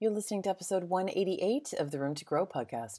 You're listening to episode 188 of the Room to Grow podcast.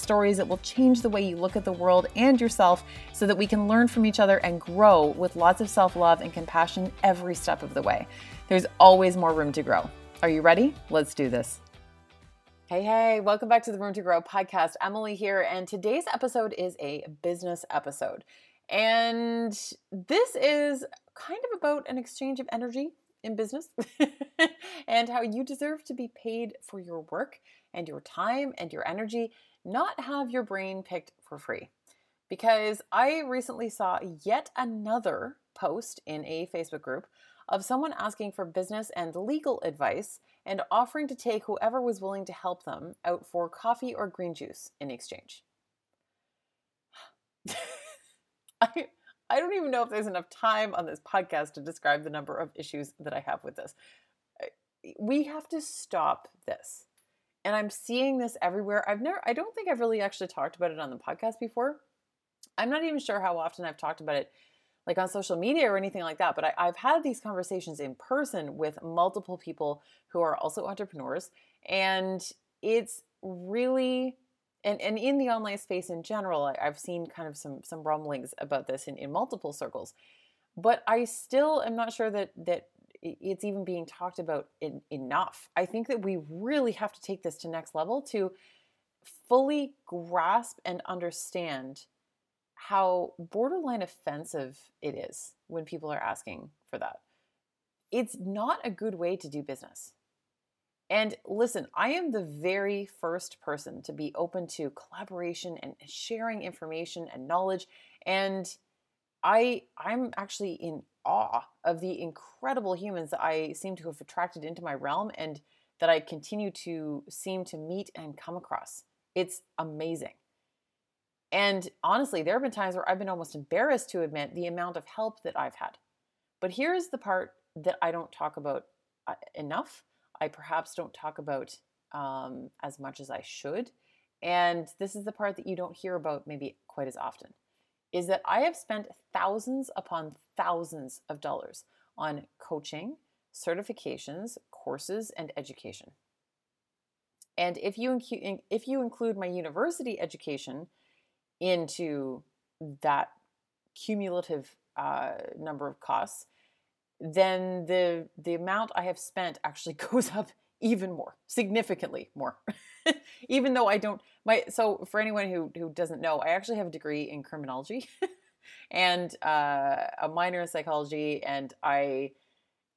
stories that will change the way you look at the world and yourself so that we can learn from each other and grow with lots of self love and compassion every step of the way. There's always more room to grow. Are you ready? Let's do this. Hey, hey, welcome back to the Room to Grow podcast. Emily here, and today's episode is a business episode. And this is kind of about an exchange of energy in business and how you deserve to be paid for your work and your time and your energy not have your brain picked for free. Because I recently saw yet another post in a Facebook group of someone asking for business and legal advice and offering to take whoever was willing to help them out for coffee or green juice in exchange. I I don't even know if there's enough time on this podcast to describe the number of issues that I have with this. We have to stop this and I'm seeing this everywhere. I've never, I don't think I've really actually talked about it on the podcast before. I'm not even sure how often I've talked about it, like on social media or anything like that. But I, I've had these conversations in person with multiple people who are also entrepreneurs, and it's really and, and in the online space in general, I, have seen kind of some some rumblings about this in, in multiple circles. But I still am not sure that that it's even being talked about in, enough. I think that we really have to take this to next level to fully grasp and understand how borderline offensive it is when people are asking for that. It's not a good way to do business. And listen, I am the very first person to be open to collaboration and sharing information and knowledge and I I'm actually in awe of the incredible humans that I seem to have attracted into my realm and that I continue to seem to meet and come across. It's amazing. And honestly, there have been times where I've been almost embarrassed to admit the amount of help that I've had. But here's the part that I don't talk about uh, enough. I perhaps don't talk about um, as much as I should. And this is the part that you don't hear about maybe quite as often is that I have spent thousands upon thousands of dollars on coaching, certifications, courses, and education. And if you incu- if you include my university education into that cumulative uh, number of costs, then the the amount I have spent actually goes up even more, significantly more. even though I don't my so for anyone who who doesn't know, I actually have a degree in criminology and uh, a minor in psychology, and I,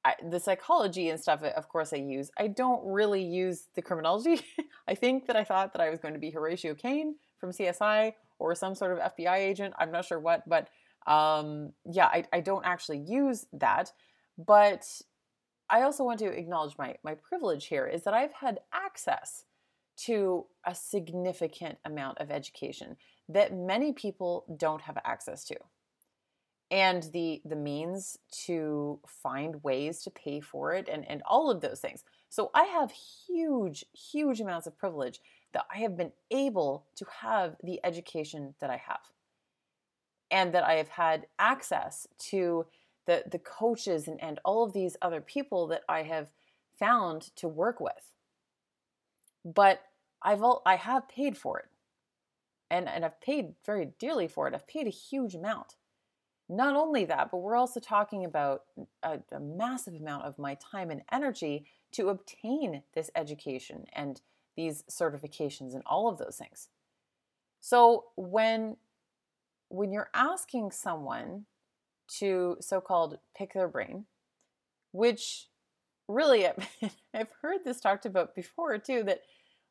I, the psychology and stuff. Of course, I use. I don't really use the criminology. I think that I thought that I was going to be Horatio Caine from CSI or some sort of FBI agent. I'm not sure what, but um, yeah, I, I don't actually use that. But I also want to acknowledge my my privilege here is that I've had access to a significant amount of education that many people don't have access to. And the the means to find ways to pay for it and and all of those things. So i have huge huge amounts of privilege that i have been able to have the education that i have. And that i have had access to the the coaches and, and all of these other people that i have found to work with. But I've all, I have paid for it. And, and I've paid very dearly for it. I've paid a huge amount. Not only that, but we're also talking about a, a massive amount of my time and energy to obtain this education and these certifications and all of those things. So when when you're asking someone to so-called pick their brain, which really I've heard this talked about before too that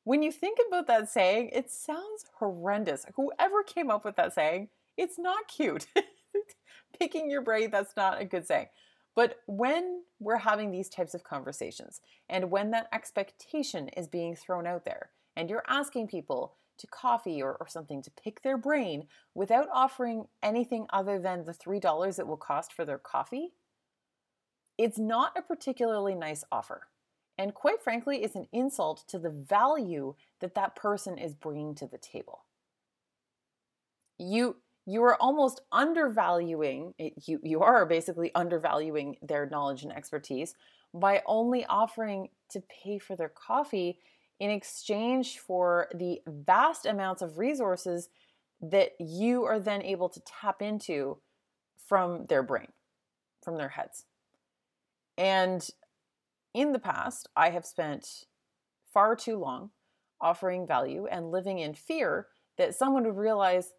when you think about that saying, it sounds horrendous. Whoever came up with that saying, it's not cute. Picking your brain, that's not a good saying. But when we're having these types of conversations and when that expectation is being thrown out there and you're asking people to coffee or, or something to pick their brain without offering anything other than the $3 it will cost for their coffee, it's not a particularly nice offer. And quite frankly, it's an insult to the value that that person is bringing to the table. You you are almost undervaluing eh, you you are basically undervaluing their knowledge and expertise by only offering to pay for their coffee in exchange for the vast amounts of resources that you are then able to tap into from their brain, from their heads. And in the past, I have spent far too long offering value and living in fear that someone would realize,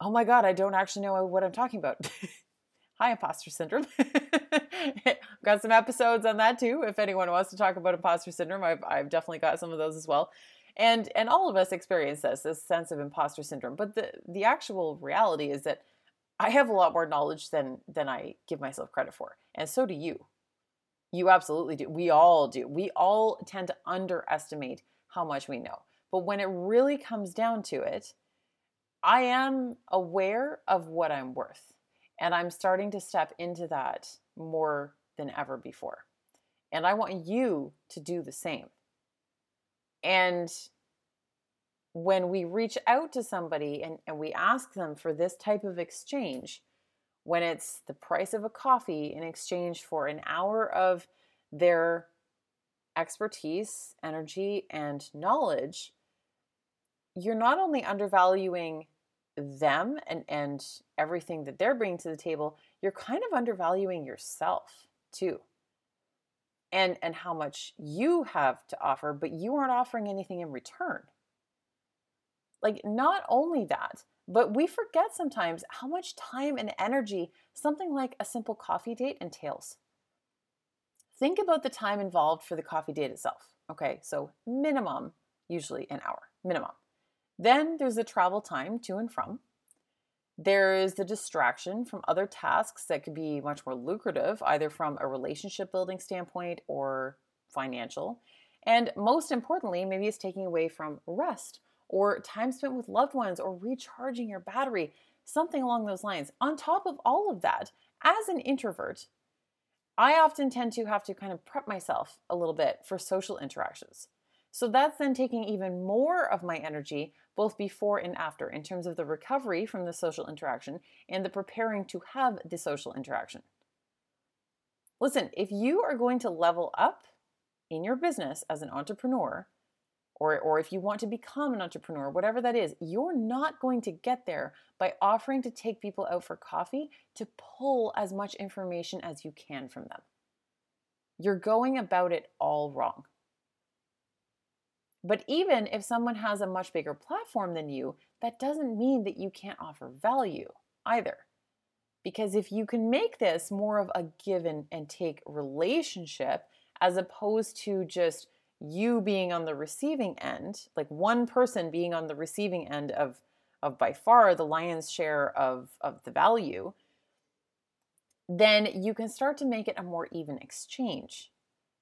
oh my God, I don't actually know what I'm talking about. Hi, imposter syndrome. got some episodes on that too. If anyone wants to talk about imposter syndrome, I've, I've definitely got some of those as well. And and all of us experience this, this sense of imposter syndrome. But the the actual reality is that I have a lot more knowledge than than I give myself credit for, and so do you. You absolutely do. We all do. We all tend to underestimate how much we know. But when it really comes down to it, I am aware of what I'm worth. And I'm starting to step into that more than ever before. And I want you to do the same. And when we reach out to somebody and, and we ask them for this type of exchange, when it's the price of a coffee in exchange for an hour of their expertise, energy, and knowledge, you're not only undervaluing them and and everything that they're bringing to the table you're kind of undervaluing yourself too. And and how much you have to offer but you aren't offering anything in return. Like not only that but we forget sometimes how much time and energy something like a simple coffee date entails think about the time involved for the coffee date itself okay so minimum usually an hour minimum then there's the travel time to and from. There is the distraction from other tasks that could be much more lucrative, either from a relationship building standpoint or financial. And most importantly, maybe it's taking away from rest or time spent with loved ones or recharging your battery, something along those lines. On top of all of that, as an introvert, I often tend to have to kind of prep myself a little bit for social interactions. So that's then taking even more of my energy, both before and after, in terms of the recovery from the social interaction and the preparing to have the social interaction. Listen, if you are going to level up in your business as an entrepreneur, or, or if you want to become an entrepreneur, whatever that is, you're not going to get there by offering to take people out for coffee to pull as much information as you can from them. You're going about it all wrong. But even if someone has a much bigger platform than you, that doesn't mean that you can't offer value either. Because if you can make this more of a give and take relationship as opposed to just you being on the receiving end, like one person being on the receiving end of, of by far the lion's share of, of the value, then you can start to make it a more even exchange.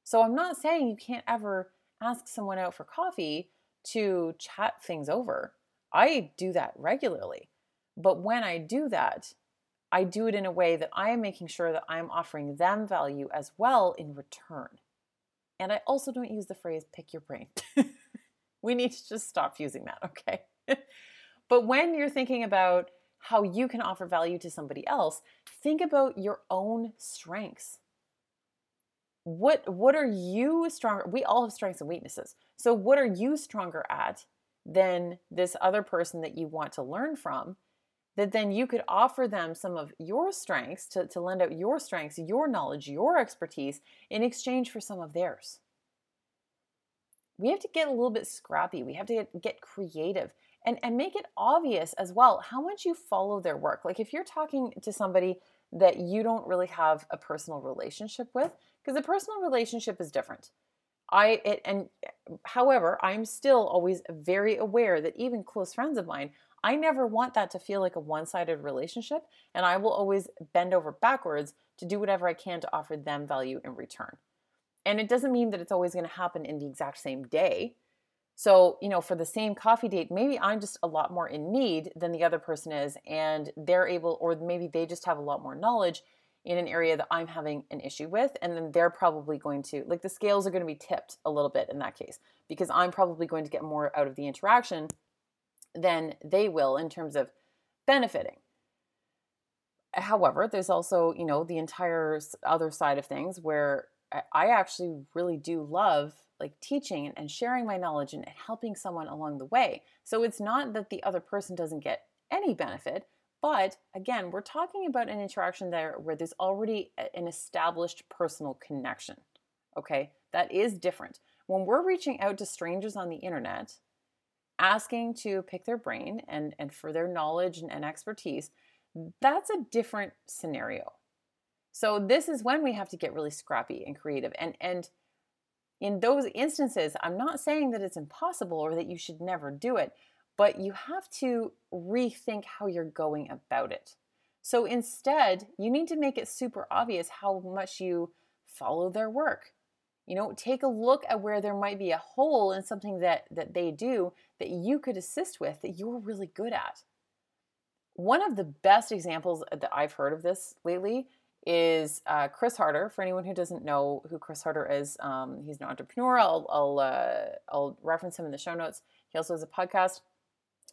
So I'm not saying you can't ever ask someone out for coffee to chat things over. I do that regularly. But when I do that, I do it in a way that I am making sure that I'm offering them value as well in return. And I also don't use the phrase pick your brain. we need to just stop using that, okay? but when you're thinking about how you can offer value to somebody else, think about your own strengths what what are you stronger we all have strengths and weaknesses so what are you stronger at than this other person that you want to learn from that then you could offer them some of your strengths to, to lend out your strengths your knowledge your expertise in exchange for some of theirs. We have to get a little bit scrappy. We have to get, get creative and, and make it obvious as well how much you follow their work. Like if you're talking to somebody that you don't really have a personal relationship with because a personal relationship is different. I it, and however, I'm still always very aware that even close friends of mine, I never want that to feel like a one-sided relationship, and I will always bend over backwards to do whatever I can to offer them value in return. And it doesn't mean that it's always going to happen in the exact same day. So, you know, for the same coffee date, maybe I'm just a lot more in need than the other person is, and they're able, or maybe they just have a lot more knowledge in an area that I'm having an issue with. And then they're probably going to, like, the scales are going to be tipped a little bit in that case, because I'm probably going to get more out of the interaction than they will in terms of benefiting. However, there's also, you know, the entire other side of things where I actually really do love like teaching and sharing my knowledge and helping someone along the way. So it's not that the other person doesn't get any benefit, but again, we're talking about an interaction there where there's already an established personal connection. Okay, that is different. When we're reaching out to strangers on the internet, asking to pick their brain and, and for their knowledge and, and expertise, that's a different scenario. So this is when we have to get really scrappy and creative. And and in those instances, I'm not saying that it's impossible or that you should never do it, but you have to rethink how you're going about it. So instead, you need to make it super obvious how much you follow their work. You know, take a look at where there might be a hole in something that that they do that you could assist with that you're really good at. One of the best examples that I've heard of this lately is uh, Chris Harder. For anyone who doesn't know who Chris Harder is, um, he's an entrepreneur. I'll I'll, uh, I'll reference him in the show notes. He also has a podcast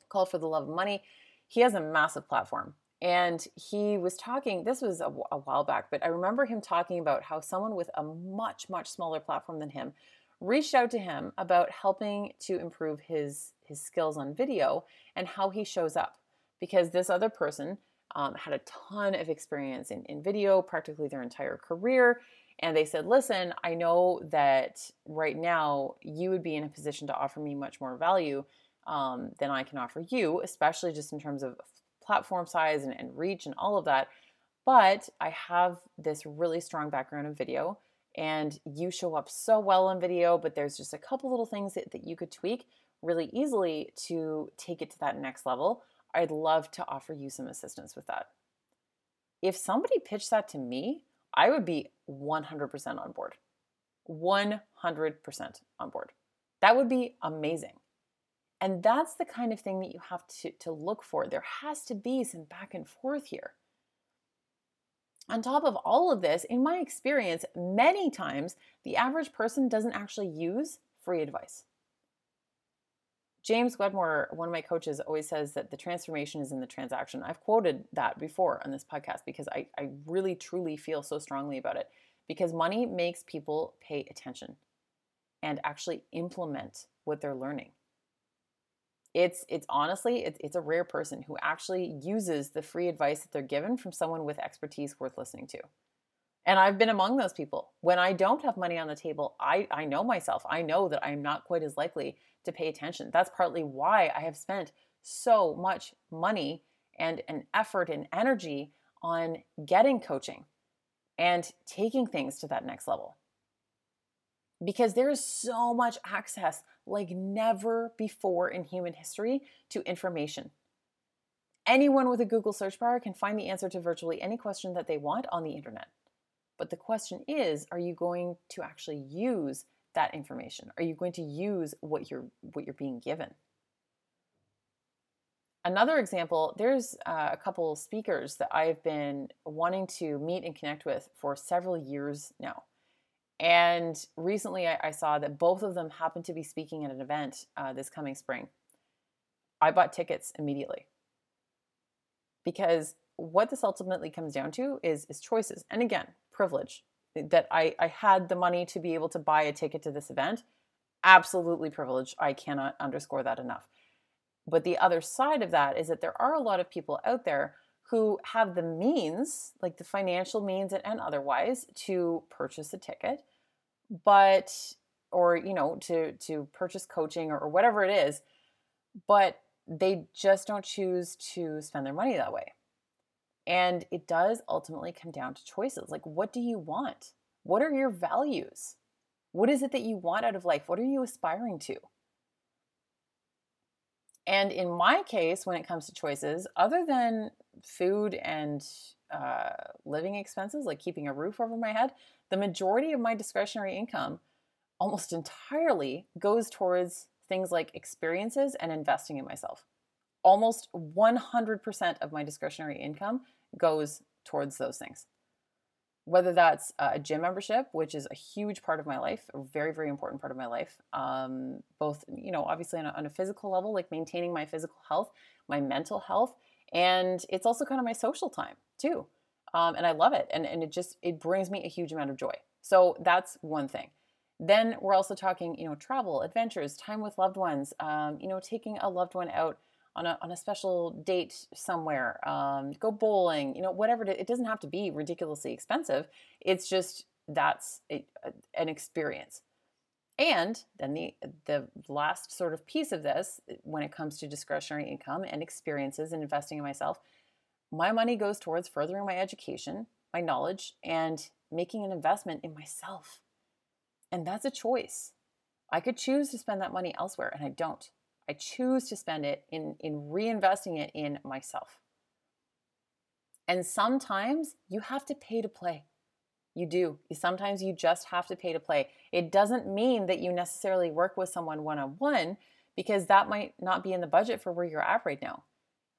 called For the Love of Money. He has a massive platform, and he was talking. This was a, a while back, but I remember him talking about how someone with a much much smaller platform than him reached out to him about helping to improve his his skills on video and how he shows up because this other person um, had a ton of experience in, in video, practically their entire career. And they said, listen, I know that right now you would be in a position to offer me much more value um, than I can offer you, especially just in terms of platform size and, and reach and all of that. But I have this really strong background in video, and you show up so well in video, but there's just a couple little things that, that you could tweak really easily to take it to that next level I'd love to offer you some assistance with that. If somebody pitched that to me, I would be 100% on board. 100% on board. That would be amazing. And that's the kind of thing that you have to, to look for. There has to be some back and forth here. On top of all of this, in my experience, many times the average person doesn't actually use free advice. James Wedmore, one of my coaches, always says that the transformation is in the transaction. I've quoted that before on this podcast because I, I really truly feel so strongly about it. Because money makes people pay attention and actually implement what they're learning. It's it's honestly it's, it's a rare person who actually uses the free advice that they're given from someone with expertise worth listening to. And I've been among those people. When I don't have money on the table, I, I know myself. I know that I'm not quite as likely to pay attention. That's partly why I have spent so much money and an effort and energy on getting coaching and taking things to that next level. Because there is so much access like never before in human history to information. Anyone with a Google search bar can find the answer to virtually any question that they want on the internet. But the question is, are you going to actually use that information? Are you going to use what you're what you're being given? Another example, there's uh, a couple speakers that I've been wanting to meet and connect with for several years now. And recently I, I saw that both of them happen to be speaking at an event uh, this coming spring. I bought tickets immediately because what this ultimately comes down to is, is choices. And again, privilege that I, I had the money to be able to buy a ticket to this event. Absolutely privileged. I cannot underscore that enough. But the other side of that is that there are a lot of people out there who have the means, like the financial means and otherwise, to purchase a ticket, but or you know to to purchase coaching or, or whatever it is, but they just don't choose to spend their money that way. And it does ultimately come down to choices. Like, what do you want? What are your values? What is it that you want out of life? What are you aspiring to? And in my case, when it comes to choices, other than food and uh, living expenses, like keeping a roof over my head, the majority of my discretionary income almost entirely goes towards things like experiences and investing in myself. Almost 100% of my discretionary income goes towards those things. Whether that's a gym membership, which is a huge part of my life, a very, very important part of my life, um, both, you know, obviously on a, on a physical level, like maintaining my physical health, my mental health, and it's also kind of my social time too. Um, and I love it. And, and it just, it brings me a huge amount of joy. So that's one thing. Then we're also talking, you know, travel, adventures, time with loved ones, um, you know, taking a loved one out on a, on a special date somewhere, um, go bowling, you know, whatever. It, doesn't have to be ridiculously expensive. It's just that's a, a, an experience. And then the the last sort of piece of this, when it comes to discretionary income and experiences and investing in myself, my money goes towards furthering my education, my knowledge, and making an investment in myself. And that's a choice. I could choose to spend that money elsewhere, and I don't. I choose to spend it in, in reinvesting it in myself. And sometimes you have to pay to play. You do. Sometimes you just have to pay to play. It doesn't mean that you necessarily work with someone one on one because that might not be in the budget for where you're at right now.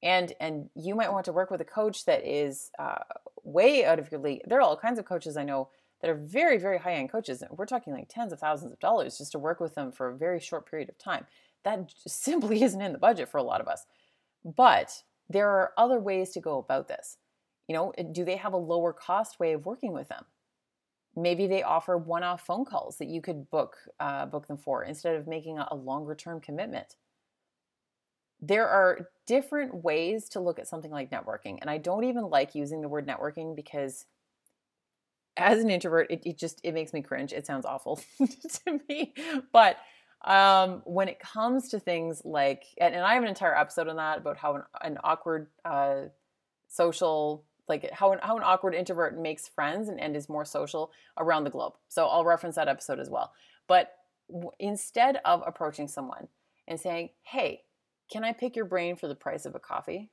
And and you might want to work with a coach that is uh, way out of your league. There are all kinds of coaches I know that are very very high end coaches. We're talking like tens of thousands of dollars just to work with them for a very short period of time. That simply isn't in the budget for a lot of us. But there are other ways to go about this. You know, do they have a lower cost way of working with them? Maybe they offer one-off phone calls that you could book uh, book them for instead of making a, longer-term commitment. There are different ways to look at something like networking, and I don't even like using the word networking because as an introvert, it, it just it makes me cringe. It sounds awful to me, but um, when it comes to things like, and, and, I have an entire episode on that about how an, an awkward uh, social, like how an, how an awkward introvert makes friends and, and is more social around the globe. So I'll reference that episode as well. But w- instead of approaching someone and saying, hey, can I pick your brain for the price of a coffee?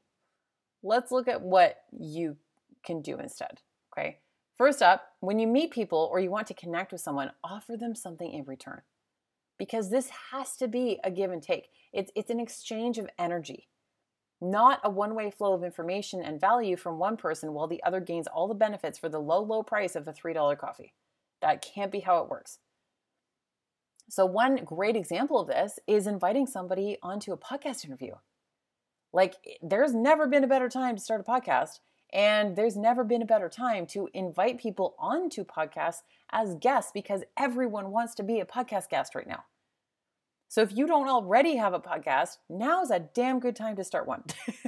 Let's look at what you can do instead. Okay. First up, when you meet people or you want to connect with someone, offer them something in return because this has to be a give and take. It's, it's an exchange of energy, not a one way flow of information and value from one person while the other gains all the benefits for the low, low price of a $3 coffee. That can't be how it works. So, one great example of this is inviting somebody onto a podcast interview. Like, there's never been a better time to start a podcast and there's never been a better time to invite people onto podcasts as guests because everyone wants to be a podcast guest right now. So if you don't already have a podcast, now is a damn good time to start one.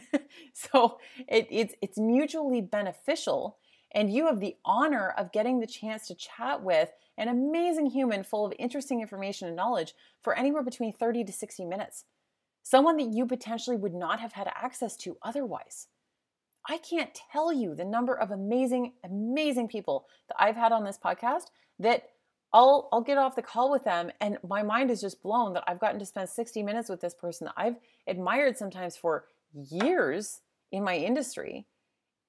so it, it's it's mutually beneficial, and you have the honor of getting the chance to chat with an amazing human full of interesting information and knowledge for anywhere between 30 to 60 minutes. Someone that you potentially would not have had access to otherwise. I can't tell you the number of amazing, amazing people that I've had on this podcast that I'll I'll get off the call with them and my mind is just blown that I've gotten to spend 60 minutes with this person that I've admired sometimes for years in my industry.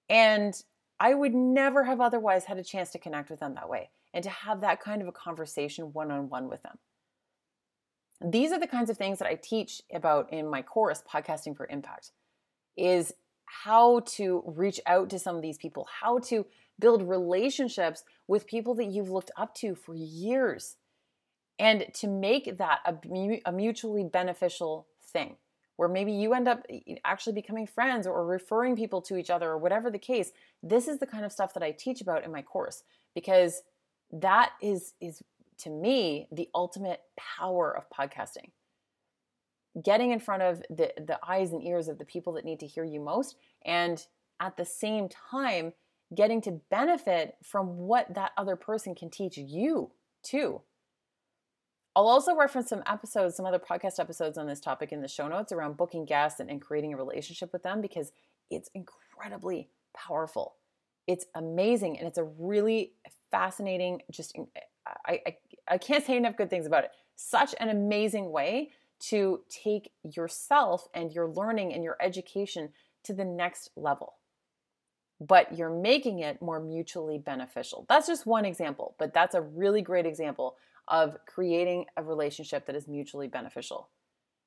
And I would never have otherwise had a chance to connect with them that way and to have that kind of a conversation one on one with them. These are the kinds of things that I teach about in my course, Podcasting for Impact, is how to reach out to some of these people, how to build relationships with people that you've looked up to for years, and to make that a, a mutually beneficial thing where maybe you end up actually becoming friends or referring people to each other or whatever the case. This is the kind of stuff that I teach about in my course because that is is to me the ultimate power of podcasting getting in front of the, the eyes and ears of the people that need to hear you most, and at the same time, getting to benefit from what that other person can teach you too. I'll also reference some episodes, some other podcast episodes on this topic in the show notes around booking guests and, and creating a relationship with them because it's incredibly powerful. It's amazing and it's a really fascinating, just I, I, I can't say enough good things about it. Such an amazing way to take yourself and your learning and your education to the next level. But you're making it more mutually beneficial. That's just one example, but that's a really great example of creating a relationship that is mutually beneficial.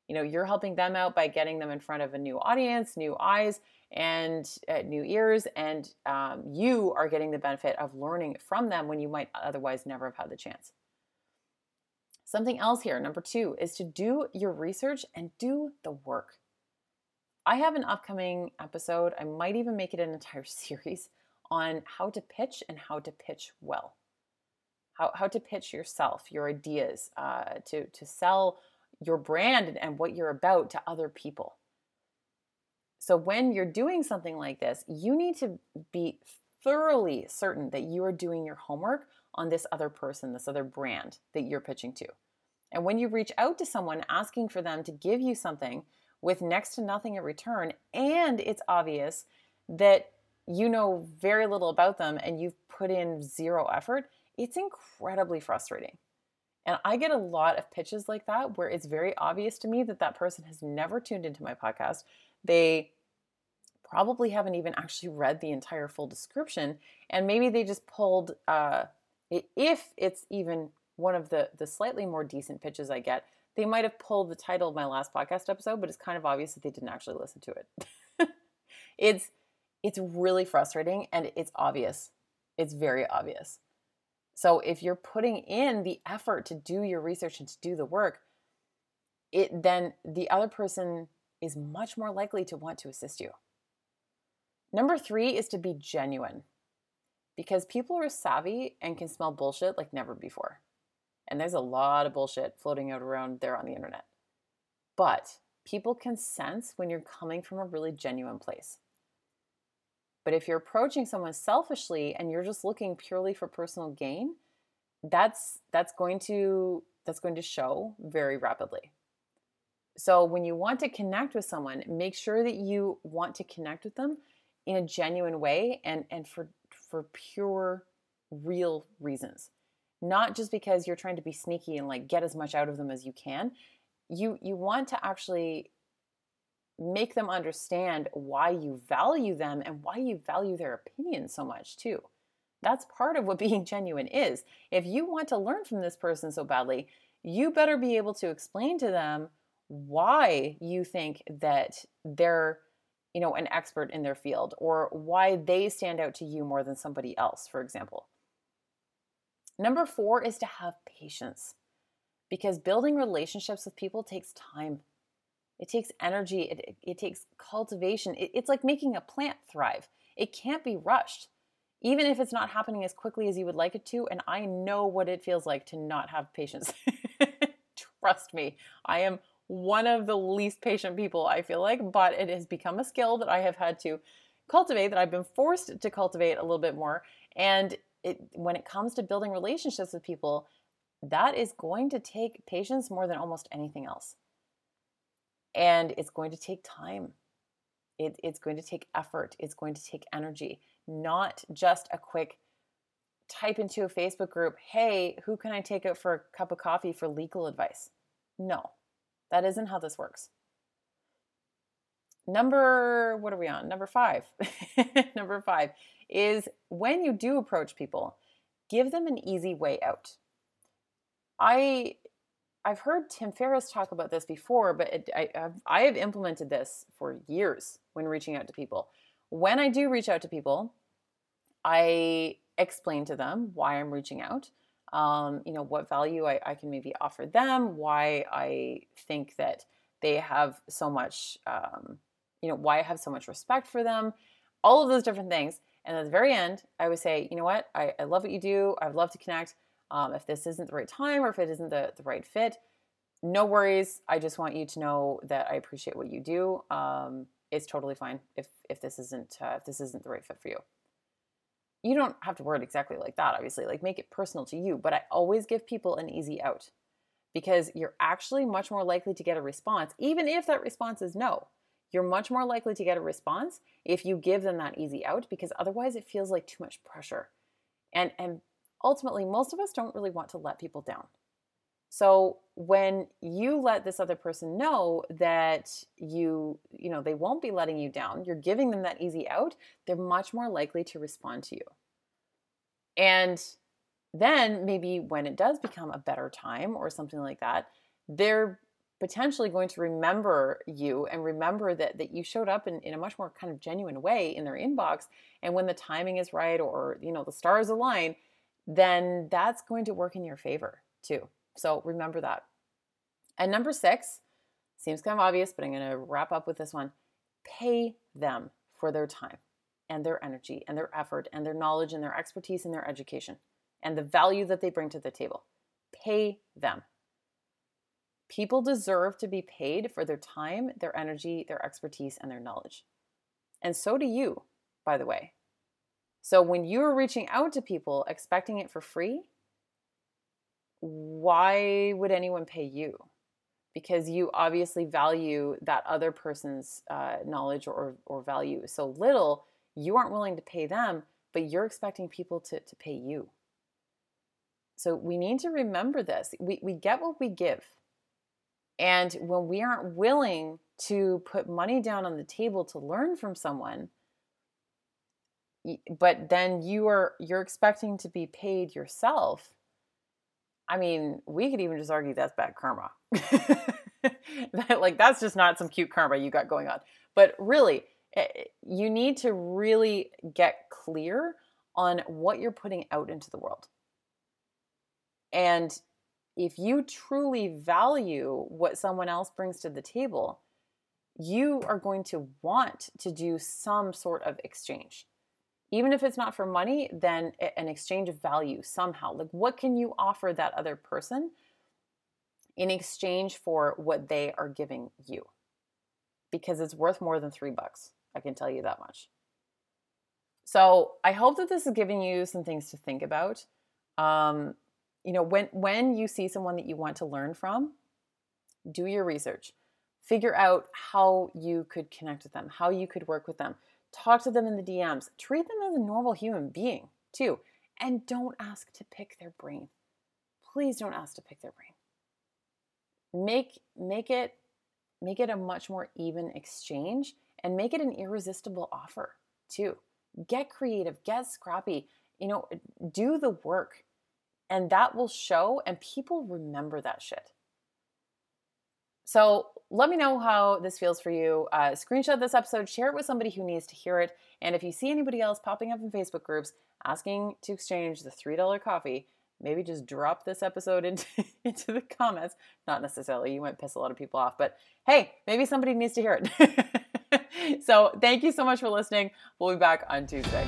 You know, you're helping them out by getting them in front of a new audience, new eyes, and uh, new ears, and um, you are getting the benefit of learning from them when you might otherwise never have had the chance. Something else here, number two, is to do your research and do the work. I have an upcoming episode, I might even make it an entire series on how to pitch and how to pitch well. How, how to pitch yourself, your ideas, uh, to, to sell your brand and, and what you're about to other people. So, when you're doing something like this, you need to be thoroughly certain that you are doing your homework on this other person, this other brand that you're pitching to. And when you reach out to someone asking for them to give you something with next to nothing in return, and it's obvious that you know very little about them and you've put in zero effort, it's incredibly frustrating. And I get a lot of pitches like that where it's very obvious to me that that person has never tuned into my podcast. They probably haven't even actually read the entire full description. And maybe they just pulled, uh, if it's even one of the, the slightly more decent pitches I get, they might have pulled the title of my last podcast episode, but it's kind of obvious that they didn't actually listen to it. it's it's really frustrating and it's obvious. It's very obvious. So if you're putting in the effort to do your research and to do the work, it then the other person is much more likely to want to assist you. Number 3 is to be genuine. Because people are savvy and can smell bullshit like never before. And there's a lot of bullshit floating out around there on the internet. But people can sense when you're coming from a really genuine place. But if you're approaching someone selfishly and you're just looking purely for personal gain, that's that's going to that's going to show very rapidly. So when you want to connect with someone, make sure that you want to connect with them in a genuine way and and for for pure real reasons not just because you're trying to be sneaky and like get as much out of them as you can you you want to actually make them understand why you value them and why you value their opinion so much too. That's part of what being genuine is. If you want to learn from this person so badly you better be able to explain to them why you think that they're you know an expert in their field or why they stand out to you more than somebody else for example Number four is to have patience because building relationships with people takes time. It takes energy, it, it takes cultivation. It, it's like making a plant thrive, it can't be rushed, even if it's not happening as quickly as you would like it to. And I know what it feels like to not have patience. Trust me, I am one of the least patient people, I feel like, but it has become a skill that I have had to cultivate, that I've been forced to cultivate a little bit more. And it when it comes to building relationships with people, that is going to take patience more than almost anything else. And it's going to take time. It, it's going to take effort. It's going to take energy, not just a quick type into a Facebook group, hey, who can I take out for a cup of coffee for legal advice? No, that isn't how this works. Number, what are we on? Number five. Number five is when you do approach people, give them an easy way out. I I've heard Tim Ferriss talk about this before, but it, I, I've, I have implemented this for years when reaching out to people. When I do reach out to people, I explain to them why I'm reaching out. Um, you know what value I, I, can maybe offer them, why I think that they have so much, um, you know, why I have so much respect for them, all of those different things. And at the very end, I would say, you know what? I, I love what you do. I'd love to connect. Um, if this isn't the right time or if it isn't the, the right fit, no worries. I just want you to know that I appreciate what you do. Um, it's totally fine if if this isn't uh, if this isn't the right fit for you. You don't have to word it exactly like that, obviously. Like make it personal to you. But I always give people an easy out because you're actually much more likely to get a response, even if that response is no you're much more likely to get a response if you give them that easy out because otherwise it feels like too much pressure. And and ultimately most of us don't really want to let people down. So when you let this other person know that you, you know, they won't be letting you down, you're giving them that easy out, they're much more likely to respond to you. And then maybe when it does become a better time or something like that, they're potentially going to remember you and remember that that you showed up in, in a much more kind of genuine way in their inbox. And when the timing is right or you know the stars align, then that's going to work in your favor too. So remember that. And number six, seems kind of obvious, but I'm going to wrap up with this one. Pay them for their time and their energy and their effort and their knowledge and their expertise and their education and the value that they bring to the table. Pay them. People deserve to be paid for their time, their energy, their expertise, and their knowledge. And so do you, by the way. So when you're reaching out to people expecting it for free, why would anyone pay you? Because you obviously value that other person's uh, knowledge or, or value so little, you aren't willing to pay them, but you're expecting people to, to pay you. So we need to remember this. We, we get what we give. And when we aren't willing to put money down on the table to learn from someone, but then you are you're expecting to be paid yourself i mean we could even just argue that's bad karma. That, like that's just not some cute karma you got going on. But really eh, eh, you need to really get clear on what you're putting out into the world. And if you truly value what someone else brings to the table you are going to want to do some sort of exchange even if it's not for money, then an exchange of value somehow. Like, what can you offer that other person in exchange for what they are giving you? Because it's worth more than three bucks. I can tell you that much. So I hope that this is giving you some things to think about. Um, you know, when when you see someone that you want to learn from, do your research. Figure out how you could connect with them, how you could work with them Talk to them in the DMs. Treat them as a normal human being, too. And don't ask to pick their brain. Please don't ask to pick their brain. Make make it make it a much more even exchange and make it an irresistible offer, too. Get creative, get scrappy, you know, do the work. And that will show and people remember that shit. So let me know how this feels for you. Uh, screenshot this episode, share it with somebody who needs to hear it. And if you see anybody else popping up in Facebook groups asking to exchange the $3 coffee, maybe just drop this episode into, into the comments. Not necessarily, you might piss a lot of people off, but hey, maybe somebody needs to hear it. so thank you so much for listening. We'll be back on Tuesday.